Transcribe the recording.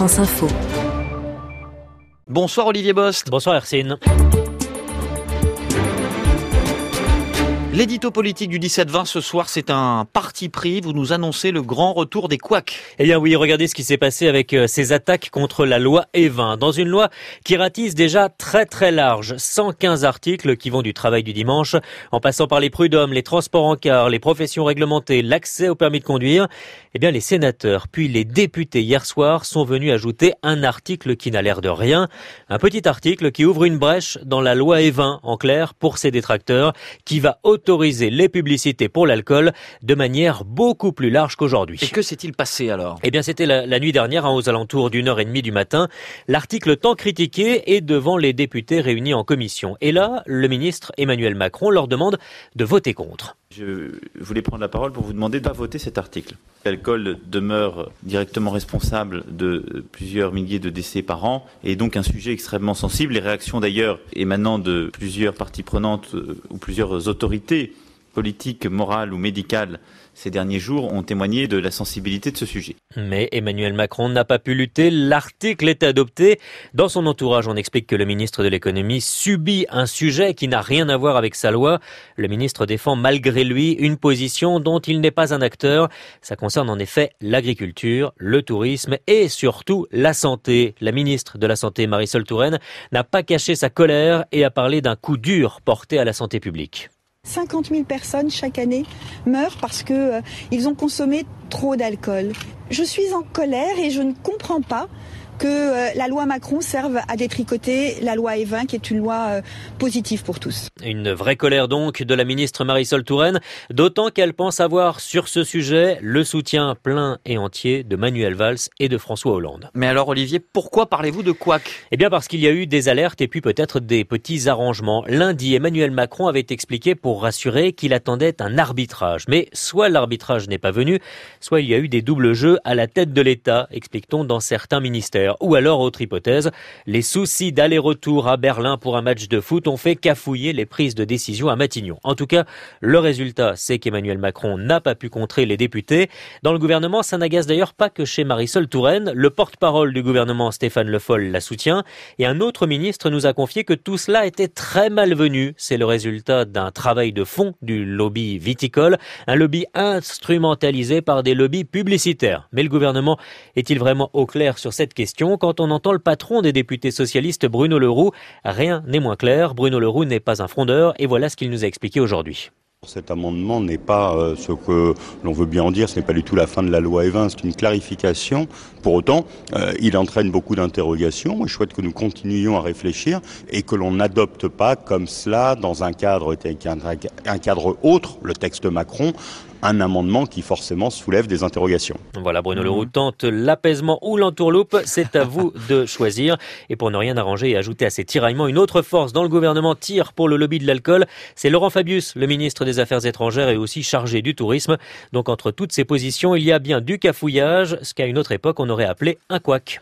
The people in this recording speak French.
France Info. Bonsoir Olivier Bost. Bonsoir Hercine. L'édito politique du 17-20 ce soir, c'est un parti pris. Vous nous annoncez le grand retour des couacs. Eh bien oui, regardez ce qui s'est passé avec euh, ces attaques contre la loi E20. Dans une loi qui ratisse déjà très très large, 115 articles qui vont du travail du dimanche, en passant par les prud'hommes, les transports en car, les professions réglementées, l'accès au permis de conduire. Eh bien les sénateurs puis les députés hier soir sont venus ajouter un article qui n'a l'air de rien. Un petit article qui ouvre une brèche dans la loi E20, en clair, pour ses détracteurs, qui va autoriser les publicités pour l'alcool de manière beaucoup plus large qu'aujourd'hui. Et que s'est-il passé alors? Eh bien, c'était la, la, nuit dernière, hein, aux alentours d'une heure et demie du matin. L'article tant critiqué est devant les députés réunis en commission. Et là, le ministre Emmanuel Macron leur demande de voter contre. Je voulais prendre la parole pour vous demander de pas voter cet article. L'alcool demeure directement responsable de plusieurs milliers de décès par an et donc un sujet extrêmement sensible. Les réactions d'ailleurs émanant de plusieurs parties prenantes euh, ou plusieurs autorités politiques, morales ou médicales ces derniers jours ont témoigné de la sensibilité de ce sujet. Mais Emmanuel Macron n'a pas pu lutter. L'article est adopté. Dans son entourage, on explique que le ministre de l'économie subit un sujet qui n'a rien à voir avec sa loi. Le ministre défend malgré lui une position dont il n'est pas un acteur. Ça concerne en effet l'agriculture, le tourisme et surtout la santé. La ministre de la Santé, Marisol Touraine, n'a pas caché sa colère et a parlé d'un coup dur porté à la santé publique. 50 000 personnes chaque année meurent parce que euh, ils ont consommé trop d'alcool. Je suis en colère et je ne comprends pas que euh, la loi Macron serve à détricoter la loi E20 qui est une loi euh, positive pour tous. Une vraie colère donc de la ministre Marisol Touraine, d'autant qu'elle pense avoir sur ce sujet le soutien plein et entier de Manuel Valls et de François Hollande. Mais alors Olivier, pourquoi parlez-vous de couac Eh bien parce qu'il y a eu des alertes et puis peut-être des petits arrangements. Lundi, Emmanuel Macron avait expliqué pour rassurer qu'il attendait un arbitrage. Mais soit l'arbitrage n'est pas venu, soit il y a eu des doubles jeux à la tête de l'État, explique-t-on dans certains ministères. Ou alors, autre hypothèse, les soucis d'aller-retour à Berlin pour un match de foot ont fait cafouiller les prises de décision à Matignon. En tout cas, le résultat, c'est qu'Emmanuel Macron n'a pas pu contrer les députés. Dans le gouvernement, ça n'agace d'ailleurs pas que chez Marisol Touraine. Le porte-parole du gouvernement, Stéphane Le Foll, la soutient. Et un autre ministre nous a confié que tout cela était très malvenu. C'est le résultat d'un travail de fond du lobby viticole, un lobby instrumentalisé par des lobbies publicitaires. Mais le gouvernement est-il vraiment au clair sur cette question? Quand on entend le patron des députés socialistes Bruno Leroux. Rien n'est moins clair. Bruno Leroux n'est pas un frondeur et voilà ce qu'il nous a expliqué aujourd'hui. Cet amendement n'est pas euh, ce que l'on veut bien en dire, ce n'est pas du tout la fin de la loi Evin, c'est une clarification. Pour autant, euh, il entraîne beaucoup d'interrogations. Je souhaite que nous continuions à réfléchir et que l'on n'adopte pas comme cela, dans un cadre, un cadre autre, le texte Macron, un amendement qui forcément soulève des interrogations. Voilà, Bruno Leroux tente l'apaisement ou l'entourloupe, c'est à vous de choisir. Et pour ne rien arranger et ajouter à ces tiraillements, une autre force dans le gouvernement tire pour le lobby de l'alcool, c'est Laurent Fabius, le ministre des Affaires étrangères et aussi chargé du tourisme. Donc entre toutes ces positions, il y a bien du cafouillage, ce qu'à une autre époque on aurait appelé un couac.